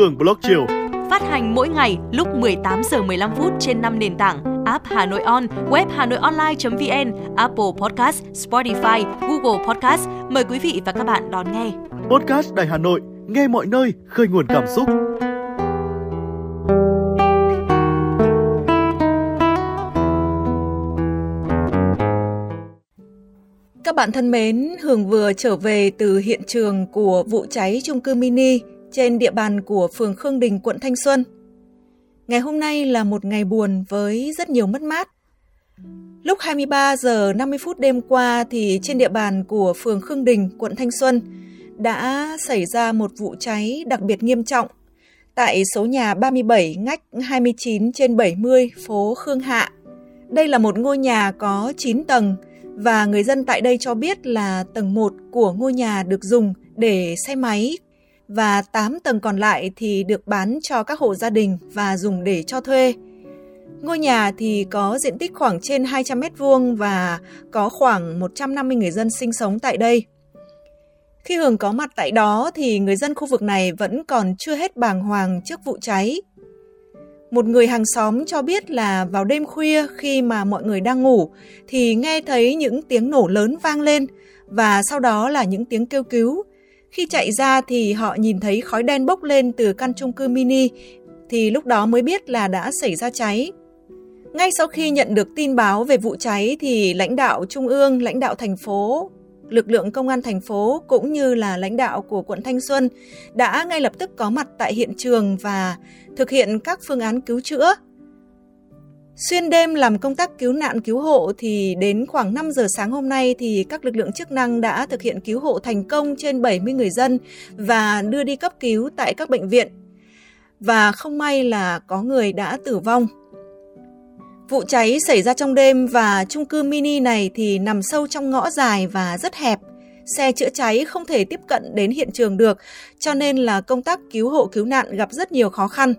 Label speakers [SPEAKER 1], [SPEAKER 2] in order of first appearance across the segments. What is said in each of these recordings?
[SPEAKER 1] Hường Blog chiều.
[SPEAKER 2] Phát hành mỗi ngày lúc 18 giờ 15 phút trên 5 nền tảng app Hà Nội On, web Hà Nội Online.vn, Apple Podcast, Spotify, Google Podcast. Mời quý vị và các bạn đón nghe.
[SPEAKER 1] Podcast Đài Hà Nội, nghe mọi nơi, khơi nguồn cảm xúc.
[SPEAKER 3] Các bạn thân mến, Hường vừa trở về từ hiện trường của vụ cháy chung cư mini trên địa bàn của phường Khương Đình, quận Thanh Xuân. Ngày hôm nay là một ngày buồn với rất nhiều mất mát. Lúc 23 giờ 50 phút đêm qua thì trên địa bàn của phường Khương Đình, quận Thanh Xuân đã xảy ra một vụ cháy đặc biệt nghiêm trọng tại số nhà 37 ngách 29 trên 70 phố Khương Hạ. Đây là một ngôi nhà có 9 tầng và người dân tại đây cho biết là tầng 1 của ngôi nhà được dùng để xe máy và 8 tầng còn lại thì được bán cho các hộ gia đình và dùng để cho thuê. Ngôi nhà thì có diện tích khoảng trên 200 mét vuông và có khoảng 150 người dân sinh sống tại đây. Khi Hường có mặt tại đó thì người dân khu vực này vẫn còn chưa hết bàng hoàng trước vụ cháy. Một người hàng xóm cho biết là vào đêm khuya khi mà mọi người đang ngủ thì nghe thấy những tiếng nổ lớn vang lên và sau đó là những tiếng kêu cứu. Khi chạy ra thì họ nhìn thấy khói đen bốc lên từ căn chung cư mini thì lúc đó mới biết là đã xảy ra cháy. Ngay sau khi nhận được tin báo về vụ cháy thì lãnh đạo trung ương, lãnh đạo thành phố, lực lượng công an thành phố cũng như là lãnh đạo của quận Thanh Xuân đã ngay lập tức có mặt tại hiện trường và thực hiện các phương án cứu chữa. Xuyên đêm làm công tác cứu nạn cứu hộ thì đến khoảng 5 giờ sáng hôm nay thì các lực lượng chức năng đã thực hiện cứu hộ thành công trên 70 người dân và đưa đi cấp cứu tại các bệnh viện. Và không may là có người đã tử vong. Vụ cháy xảy ra trong đêm và chung cư mini này thì nằm sâu trong ngõ dài và rất hẹp. Xe chữa cháy không thể tiếp cận đến hiện trường được, cho nên là công tác cứu hộ cứu nạn gặp rất nhiều khó khăn.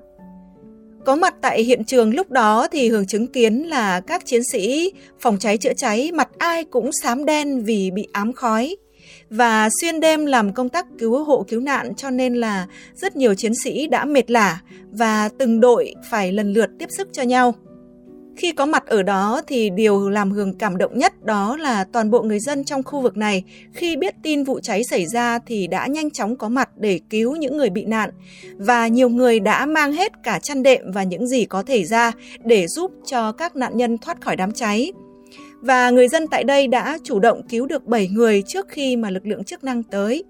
[SPEAKER 3] Có mặt tại hiện trường lúc đó thì Hường chứng kiến là các chiến sĩ phòng cháy chữa cháy, mặt ai cũng xám đen vì bị ám khói. Và xuyên đêm làm công tác cứu hộ cứu nạn, cho nên là rất nhiều chiến sĩ đã mệt lả và từng đội phải lần lượt tiếp sức cho nhau. Khi có mặt ở đó thì điều làm Hường cảm động nhất đó là toàn bộ người dân trong khu vực này khi biết tin vụ cháy xảy ra thì đã nhanh chóng có mặt để cứu những người bị nạn và nhiều người đã mang hết cả chăn đệm và những gì có thể ra để giúp cho các nạn nhân thoát khỏi đám cháy. Và người dân tại đây đã chủ động cứu được 7 người trước khi mà lực lượng chức năng tới.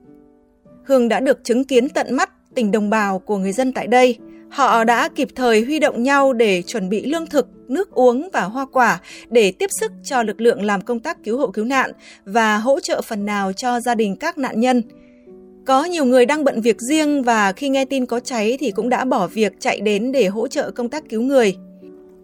[SPEAKER 3] Hương đã được chứng kiến tận mắt tình đồng bào của người dân tại đây – Họ đã kịp thời huy động nhau để chuẩn bị lương thực, nước uống và hoa quả để tiếp sức cho lực lượng làm công tác cứu hộ cứu nạn và hỗ trợ phần nào cho gia đình các nạn nhân. Có nhiều người đang bận việc riêng và khi nghe tin có cháy thì cũng đã bỏ việc chạy đến để hỗ trợ công tác cứu người.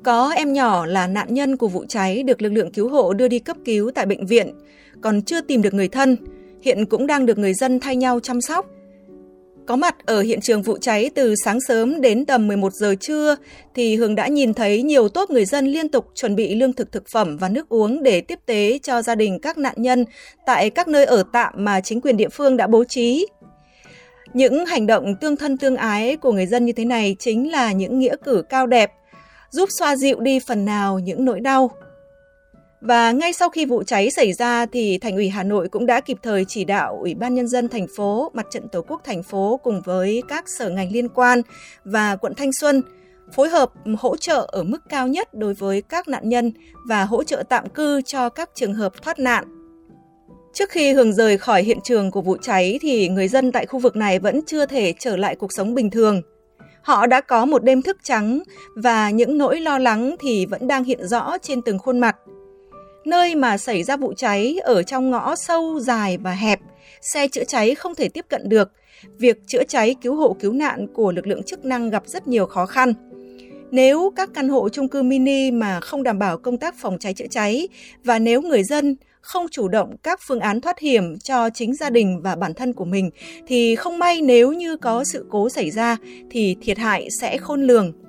[SPEAKER 3] Có em nhỏ là nạn nhân của vụ cháy được lực lượng cứu hộ đưa đi cấp cứu tại bệnh viện, còn chưa tìm được người thân, hiện cũng đang được người dân thay nhau chăm sóc. Có mặt ở hiện trường vụ cháy từ sáng sớm đến tầm 11 giờ trưa thì Hường đã nhìn thấy nhiều tốp người dân liên tục chuẩn bị lương thực thực phẩm và nước uống để tiếp tế cho gia đình các nạn nhân tại các nơi ở tạm mà chính quyền địa phương đã bố trí. Những hành động tương thân tương ái của người dân như thế này chính là những nghĩa cử cao đẹp, giúp xoa dịu đi phần nào những nỗi đau, và ngay sau khi vụ cháy xảy ra thì Thành ủy Hà Nội cũng đã kịp thời chỉ đạo Ủy ban nhân dân thành phố, Mặt trận Tổ quốc thành phố cùng với các sở ngành liên quan và quận Thanh Xuân phối hợp hỗ trợ ở mức cao nhất đối với các nạn nhân và hỗ trợ tạm cư cho các trường hợp thoát nạn. Trước khi Hường rời khỏi hiện trường của vụ cháy thì người dân tại khu vực này vẫn chưa thể trở lại cuộc sống bình thường. Họ đã có một đêm thức trắng và những nỗi lo lắng thì vẫn đang hiện rõ trên từng khuôn mặt – nơi mà xảy ra vụ cháy ở trong ngõ sâu, dài và hẹp, xe chữa cháy không thể tiếp cận được. Việc chữa cháy cứu hộ cứu nạn của lực lượng chức năng gặp rất nhiều khó khăn. Nếu các căn hộ chung cư mini mà không đảm bảo công tác phòng cháy chữa cháy và nếu người dân không chủ động các phương án thoát hiểm cho chính gia đình và bản thân của mình thì không may nếu như có sự cố xảy ra thì thiệt hại sẽ khôn lường.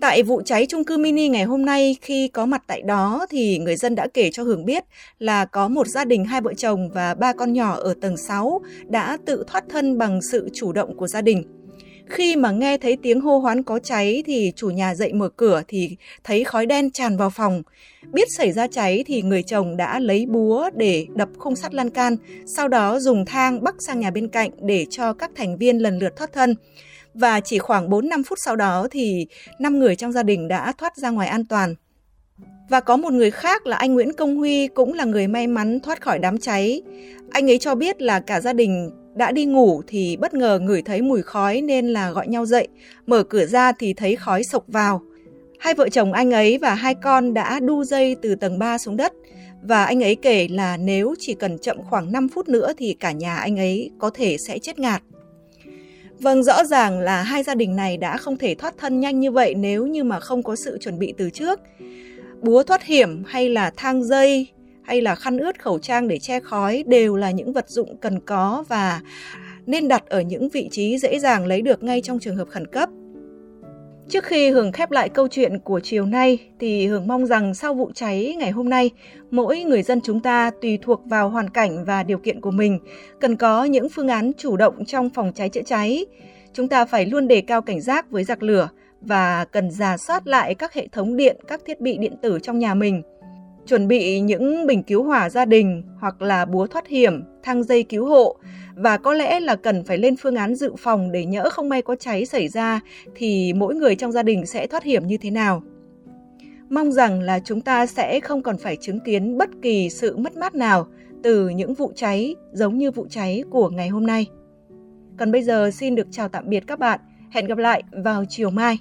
[SPEAKER 3] Tại vụ cháy chung cư mini ngày hôm nay khi có mặt tại đó thì người dân đã kể cho Hường biết là có một gia đình hai vợ chồng và ba con nhỏ ở tầng 6 đã tự thoát thân bằng sự chủ động của gia đình. Khi mà nghe thấy tiếng hô hoán có cháy thì chủ nhà dậy mở cửa thì thấy khói đen tràn vào phòng. Biết xảy ra cháy thì người chồng đã lấy búa để đập khung sắt lan can, sau đó dùng thang bắc sang nhà bên cạnh để cho các thành viên lần lượt thoát thân. Và chỉ khoảng 4-5 phút sau đó thì 5 người trong gia đình đã thoát ra ngoài an toàn. Và có một người khác là anh Nguyễn Công Huy cũng là người may mắn thoát khỏi đám cháy. Anh ấy cho biết là cả gia đình đã đi ngủ thì bất ngờ ngửi thấy mùi khói nên là gọi nhau dậy. Mở cửa ra thì thấy khói sộc vào. Hai vợ chồng anh ấy và hai con đã đu dây từ tầng 3 xuống đất. Và anh ấy kể là nếu chỉ cần chậm khoảng 5 phút nữa thì cả nhà anh ấy có thể sẽ chết ngạt. Vâng, rõ ràng là hai gia đình này đã không thể thoát thân nhanh như vậy nếu như mà không có sự chuẩn bị từ trước. Búa thoát hiểm hay là thang dây hay là khăn ướt khẩu trang để che khói đều là những vật dụng cần có và nên đặt ở những vị trí dễ dàng lấy được ngay trong trường hợp khẩn cấp. Trước khi Hường khép lại câu chuyện của chiều nay thì Hường mong rằng sau vụ cháy ngày hôm nay, mỗi người dân chúng ta tùy thuộc vào hoàn cảnh và điều kiện của mình, cần có những phương án chủ động trong phòng cháy chữa cháy. Chúng ta phải luôn đề cao cảnh giác với giặc lửa và cần giả soát lại các hệ thống điện, các thiết bị điện tử trong nhà mình – chuẩn bị những bình cứu hỏa gia đình hoặc là búa thoát hiểm, thang dây cứu hộ và có lẽ là cần phải lên phương án dự phòng để nhỡ không may có cháy xảy ra, thì mỗi người trong gia đình sẽ thoát hiểm như thế nào. Mong rằng là chúng ta sẽ không còn phải chứng kiến bất kỳ sự mất mát nào từ những vụ cháy giống như vụ cháy của ngày hôm nay. Còn bây giờ xin được chào tạm biệt các bạn. Hẹn gặp lại vào chiều mai.